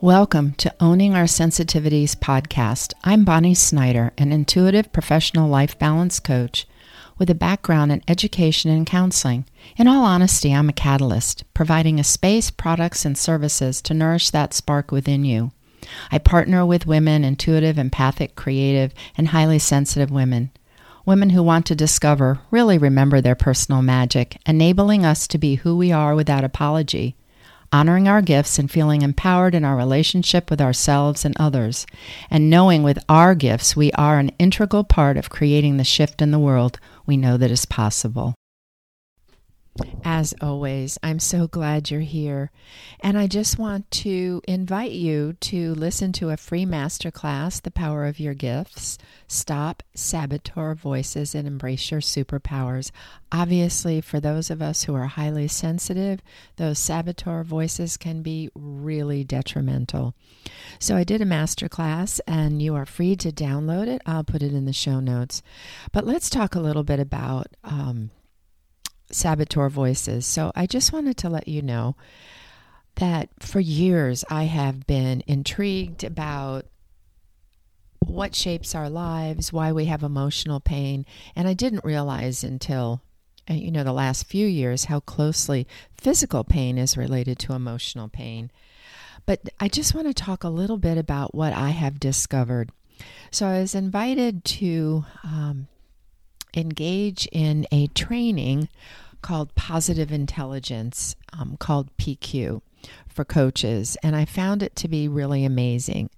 Welcome to Owning Our Sensitivities podcast. I'm Bonnie Snyder, an intuitive professional life balance coach with a background in education and counseling. In all honesty, I'm a catalyst, providing a space, products, and services to nourish that spark within you. I partner with women, intuitive, empathic, creative, and highly sensitive women. Women who want to discover, really remember their personal magic, enabling us to be who we are without apology honoring our gifts and feeling empowered in our relationship with ourselves and others, and knowing with our gifts we are an integral part of creating the shift in the world we know that is possible. As always, I'm so glad you're here. And I just want to invite you to listen to a free masterclass, The Power of Your Gifts. Stop saboteur voices and embrace your superpowers. Obviously, for those of us who are highly sensitive, those saboteur voices can be really detrimental. So I did a masterclass, and you are free to download it. I'll put it in the show notes. But let's talk a little bit about. Um, saboteur voices. So I just wanted to let you know that for years I have been intrigued about what shapes our lives, why we have emotional pain, and I didn't realize until uh, you know the last few years how closely physical pain is related to emotional pain. But I just want to talk a little bit about what I have discovered. So I was invited to um, engage in a training called Positive Intelligence, um, called PQ for coaches. And I found it to be really amazing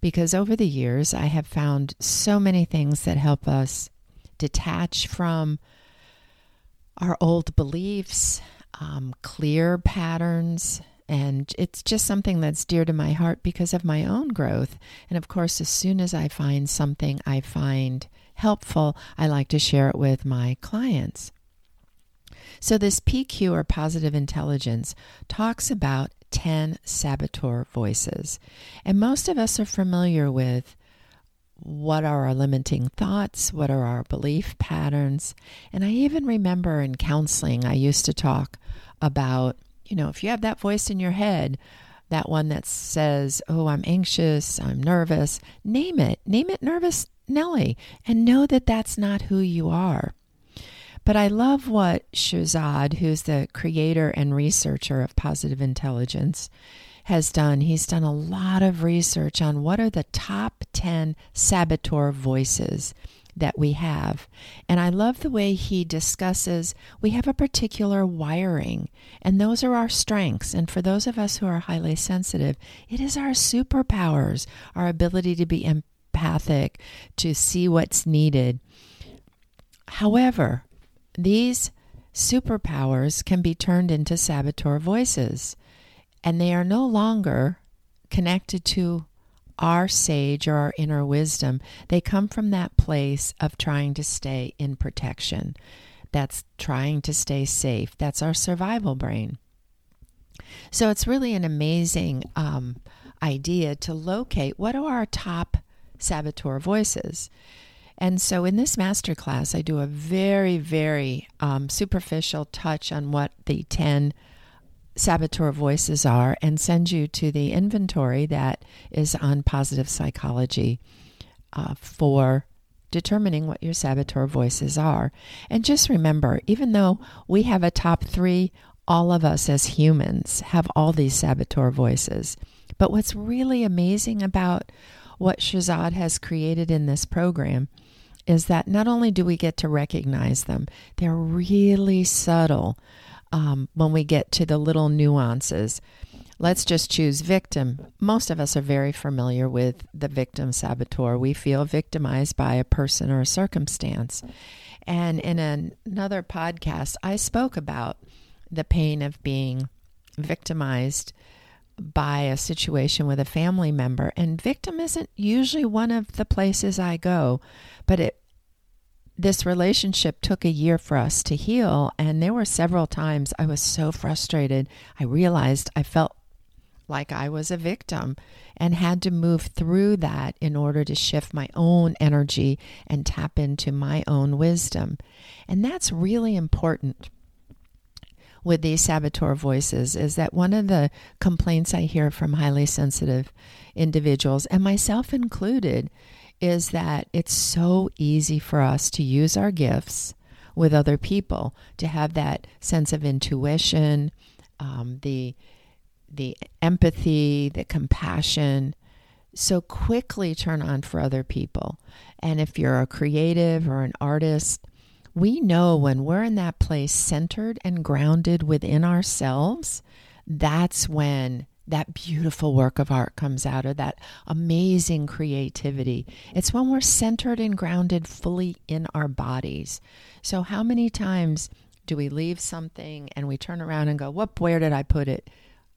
because over the years, I have found so many things that help us detach from our old beliefs, um, clear patterns. And it's just something that's dear to my heart because of my own growth. And of course, as soon as I find something I find helpful, I like to share it with my clients. So, this PQ or positive intelligence talks about 10 saboteur voices. And most of us are familiar with what are our limiting thoughts, what are our belief patterns. And I even remember in counseling, I used to talk about, you know, if you have that voice in your head, that one that says, Oh, I'm anxious, I'm nervous, name it. Name it nervous Nellie and know that that's not who you are. But I love what Shirzad, who's the creator and researcher of positive intelligence, has done. He's done a lot of research on what are the top 10 saboteur voices that we have. And I love the way he discusses we have a particular wiring, and those are our strengths. And for those of us who are highly sensitive, it is our superpowers, our ability to be empathic, to see what's needed. However, these superpowers can be turned into saboteur voices, and they are no longer connected to our sage or our inner wisdom. They come from that place of trying to stay in protection. That's trying to stay safe. That's our survival brain. So it's really an amazing um, idea to locate what are our top saboteur voices. And so in this masterclass, I do a very, very um, superficial touch on what the 10 saboteur voices are and send you to the inventory that is on positive psychology uh, for determining what your saboteur voices are. And just remember, even though we have a top three, all of us as humans have all these saboteur voices. But what's really amazing about what Shirzad has created in this program is that not only do we get to recognize them, they're really subtle um, when we get to the little nuances. Let's just choose victim. Most of us are very familiar with the victim saboteur. We feel victimized by a person or a circumstance. And in an, another podcast, I spoke about the pain of being victimized by a situation with a family member. And victim isn't usually one of the places I go, but it this relationship took a year for us to heal. And there were several times I was so frustrated. I realized I felt like I was a victim and had to move through that in order to shift my own energy and tap into my own wisdom. And that's really important with these saboteur voices is that one of the complaints I hear from highly sensitive individuals, and myself included, is that it's so easy for us to use our gifts with other people, to have that sense of intuition, um, the the empathy, the compassion, so quickly turn on for other people. And if you're a creative or an artist, we know when we're in that place centered and grounded within ourselves, that's when that beautiful work of art comes out of that amazing creativity. It's when we're centered and grounded fully in our bodies. So, how many times do we leave something and we turn around and go, Whoop, where did I put it?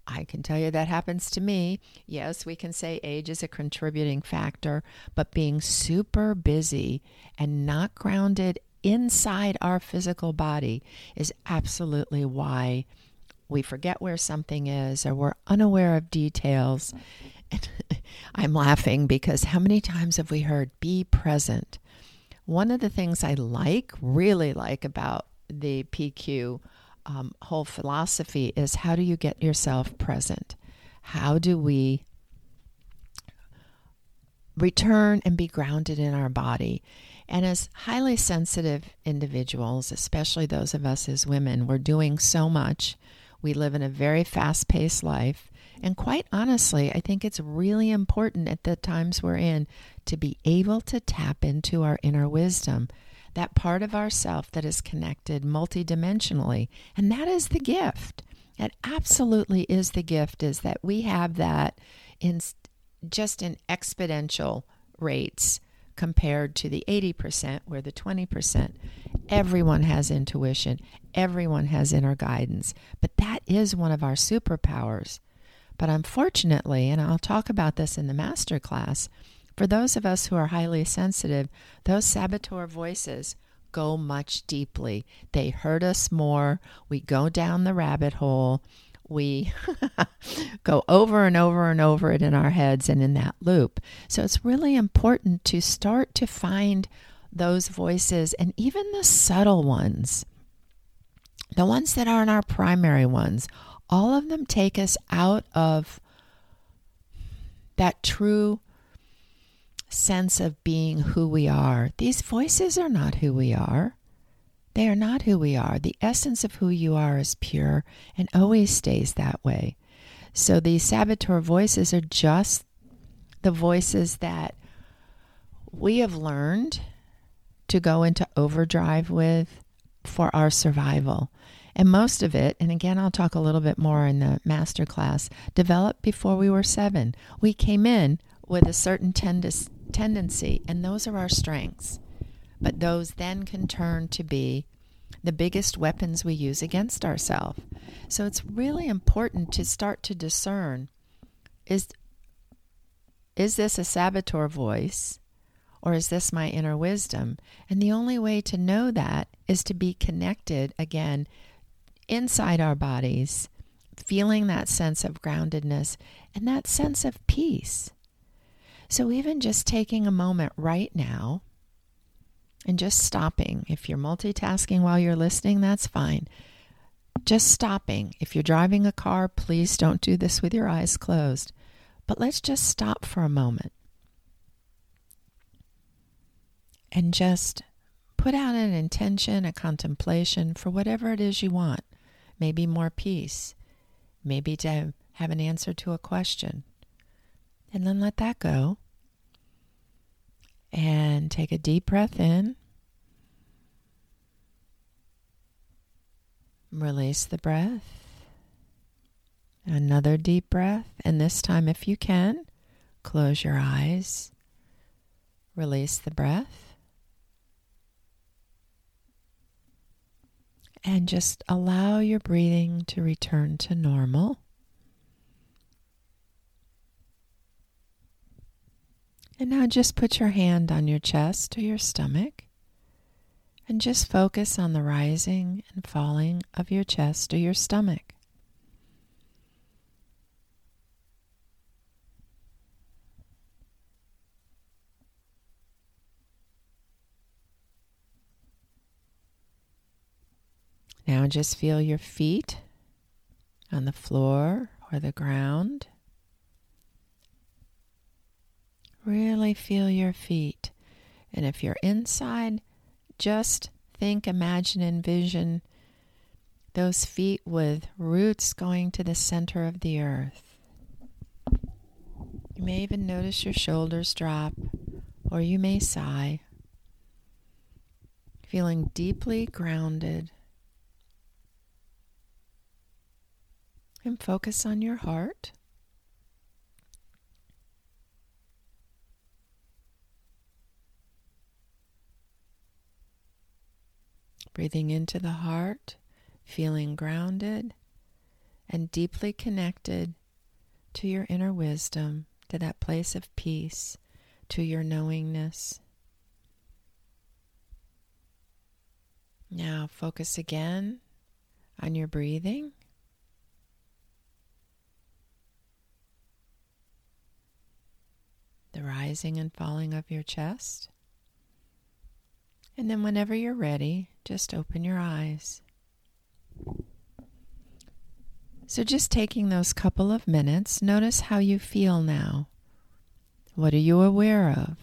I can tell you that happens to me. Yes, we can say age is a contributing factor, but being super busy and not grounded inside our physical body is absolutely why we forget where something is or we're unaware of details. And I'm laughing because how many times have we heard be present? One of the things I like, really like about the PQ um, whole philosophy is how do you get yourself present? How do we return and be grounded in our body? And as highly sensitive individuals, especially those of us as women, we're doing so much. We live in a very fast paced life. And quite honestly, I think it's really important at the times we're in to be able to tap into our inner wisdom that part of ourself that is connected multidimensionally. And that is the gift. It absolutely is the gift is that we have that in just in exponential rates compared to the 80% where the 20% everyone has intuition everyone has inner guidance but that is one of our superpowers but unfortunately and I'll talk about this in the master class for those of us who are highly sensitive, those saboteur voices go much deeply. They hurt us more. We go down the rabbit hole. We go over and over and over it in our heads and in that loop. So it's really important to start to find those voices and even the subtle ones, the ones that aren't our primary ones. All of them take us out of that true sense of being who we are. These voices are not who we are. They are not who we are. The essence of who you are is pure and always stays that way. So these saboteur voices are just the voices that we have learned to go into overdrive with for our survival. And most of it, and again, I'll talk a little bit more in the master class, developed before we were seven. We came in with a certain tendency tendency, and those are our strengths. But those then can turn to be the biggest weapons we use against ourselves. So it's really important to start to discern is is this a saboteur voice or is this my inner wisdom? And the only way to know that is to be connected again inside our bodies, feeling that sense of groundedness and that sense of peace. So, even just taking a moment right now and just stopping, if you're multitasking while you're listening, that's fine. Just stopping. If you're driving a car, please don't do this with your eyes closed. But let's just stop for a moment and just put out an intention, a contemplation for whatever it is you want. Maybe more peace, maybe to have an answer to a question and then let that go. And take a deep breath in. Release the breath. Another deep breath. And this time, if you can, close your eyes. Release the breath. And just allow your breathing to return to normal. And now just put your hand on your chest or your stomach and just focus on the rising and falling of your chest or your stomach. Now just feel your feet on the floor or the ground. Really feel your feet. And if you're inside, just think, imagine, envision those feet with roots going to the center of the earth. You may even notice your shoulders drop, or you may sigh, feeling deeply grounded. And focus on your heart. Breathing into the heart, feeling grounded and deeply connected to your inner wisdom, to that place of peace, to your knowingness. Now focus again on your breathing. The rising and falling of your chest. And then, whenever you're ready, just open your eyes. So, just taking those couple of minutes, notice how you feel now. What are you aware of?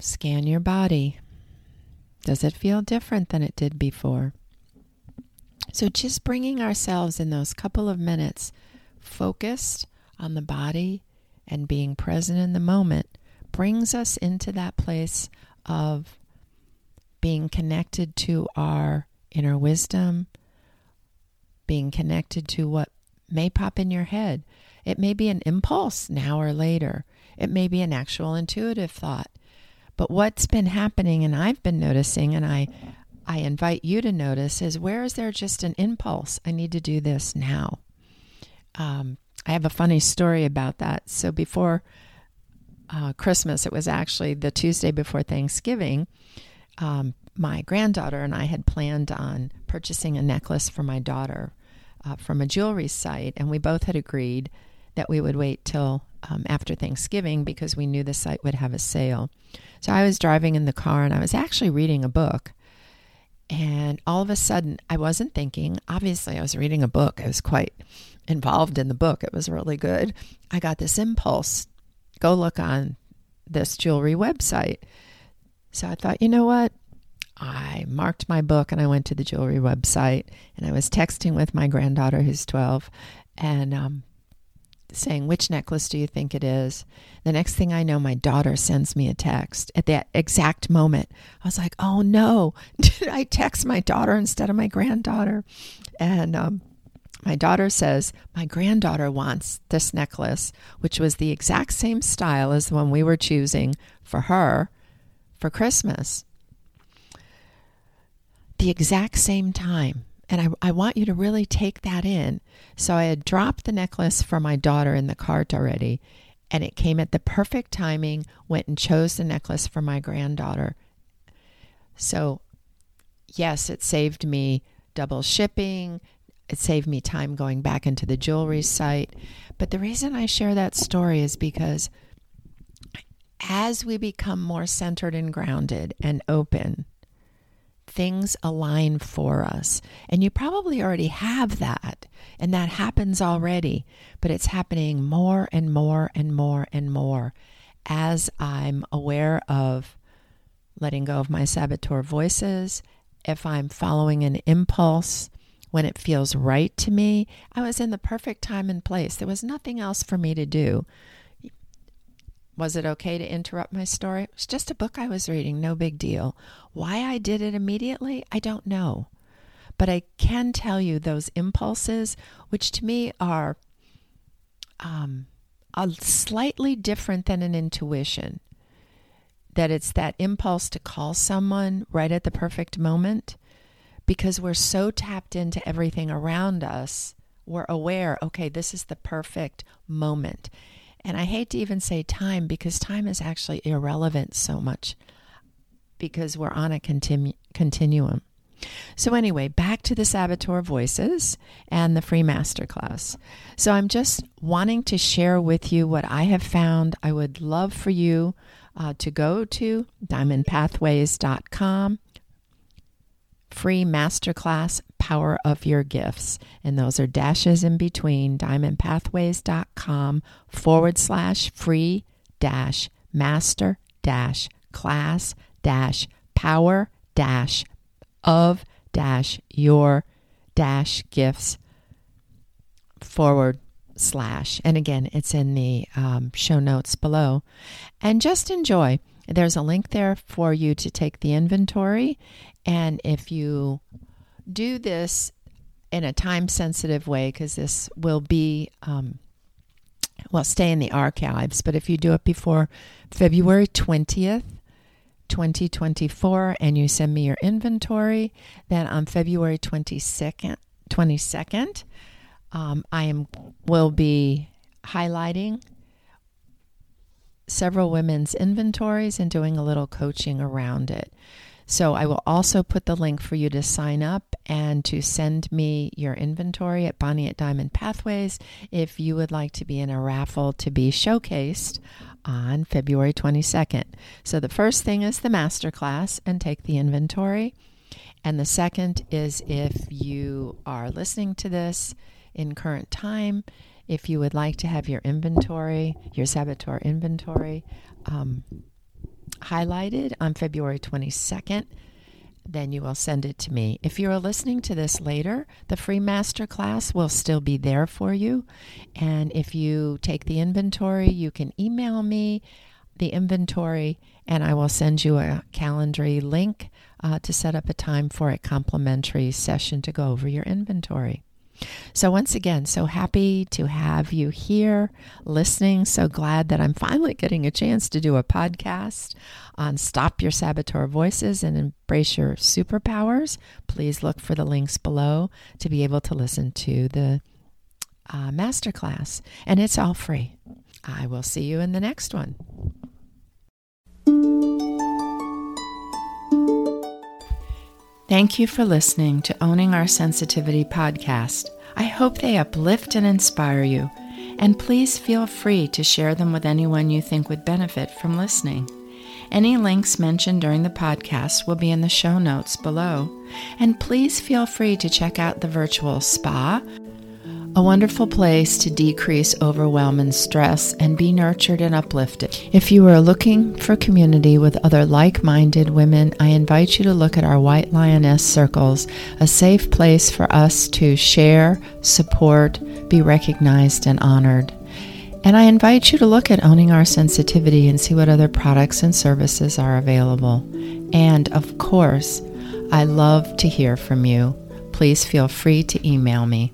Scan your body. Does it feel different than it did before? So, just bringing ourselves in those couple of minutes focused on the body and being present in the moment brings us into that place of being connected to our inner wisdom, being connected to what may pop in your head. It may be an impulse now or later, it may be an actual intuitive thought. But what's been happening, and I've been noticing, and I, I invite you to notice, is where is there just an impulse? I need to do this now. Um, I have a funny story about that. So before uh, Christmas, it was actually the Tuesday before Thanksgiving. Um, my granddaughter and I had planned on purchasing a necklace for my daughter uh, from a jewelry site, and we both had agreed that we would wait till um, after Thanksgiving because we knew the site would have a sale. So I was driving in the car and I was actually reading a book. And all of a sudden, I wasn't thinking. Obviously, I was reading a book. I was quite involved in the book. It was really good. I got this impulse go look on this jewelry website. So I thought, you know what? I marked my book and I went to the jewelry website and I was texting with my granddaughter who's 12 and um, saying, Which necklace do you think it is? The next thing I know, my daughter sends me a text at that exact moment. I was like, Oh no, did I text my daughter instead of my granddaughter? And um, my daughter says, My granddaughter wants this necklace, which was the exact same style as the one we were choosing for her for Christmas. The exact same time. And I, I want you to really take that in. So I had dropped the necklace for my daughter in the cart already, and it came at the perfect timing, went and chose the necklace for my granddaughter. So, yes, it saved me double shipping, it saved me time going back into the jewelry site. But the reason I share that story is because as we become more centered and grounded and open, things align for us. And you probably already have that, and that happens already, but it's happening more and more and more and more as I'm aware of letting go of my saboteur voices, if I'm following an impulse when it feels right to me, I was in the perfect time and place. There was nothing else for me to do. Was it okay to interrupt my story? It was just a book I was reading, no big deal. Why I did it immediately, I don't know. But I can tell you those impulses, which to me are um, a slightly different than an intuition. That it's that impulse to call someone right at the perfect moment because we're so tapped into everything around us, we're aware, okay, this is the perfect moment. And I hate to even say time because time is actually irrelevant so much because we're on a continu- continuum. So, anyway, back to the Saboteur Voices and the free masterclass. So, I'm just wanting to share with you what I have found. I would love for you uh, to go to diamondpathways.com free masterclass Power of Your Gifts. And those are dashes in between diamondpathways.com forward slash free dash master dash class dash power dash of dash your dash gifts forward slash. And again, it's in the um, show notes below. And just enjoy. There's a link there for you to take the inventory. And if you do this in a time sensitive way, because this will be, um, well, stay in the archives, but if you do it before February 20th, 2024 and you send me your inventory, then on February 22nd, 22nd, um, I am will be highlighting several women's inventories and doing a little coaching around it. So I will also put the link for you to sign up and to send me your inventory at Bonnie at Diamond Pathways if you would like to be in a raffle to be showcased on February 22nd. So the first thing is the masterclass and take the inventory. And the second is if you are listening to this in current time, if you would like to have your inventory, your saboteur inventory, um, highlighted on February 22nd, then you will send it to me. If you are listening to this later, the free master class will still be there for you. And if you take the inventory, you can email me the inventory and I will send you a Calendly link uh, to set up a time for a complimentary session to go over your inventory. So, once again, so happy to have you here listening. So glad that I'm finally getting a chance to do a podcast on Stop Your Saboteur Voices and Embrace Your Superpowers. Please look for the links below to be able to listen to the uh, masterclass, and it's all free. I will see you in the next one. Thank you for listening to Owning Our Sensitivity podcast. I hope they uplift and inspire you, and please feel free to share them with anyone you think would benefit from listening. Any links mentioned during the podcast will be in the show notes below, and please feel free to check out the virtual spa a wonderful place to decrease overwhelm and stress and be nurtured and uplifted. If you are looking for community with other like minded women, I invite you to look at our White Lioness Circles, a safe place for us to share, support, be recognized, and honored. And I invite you to look at owning our sensitivity and see what other products and services are available. And of course, I love to hear from you. Please feel free to email me.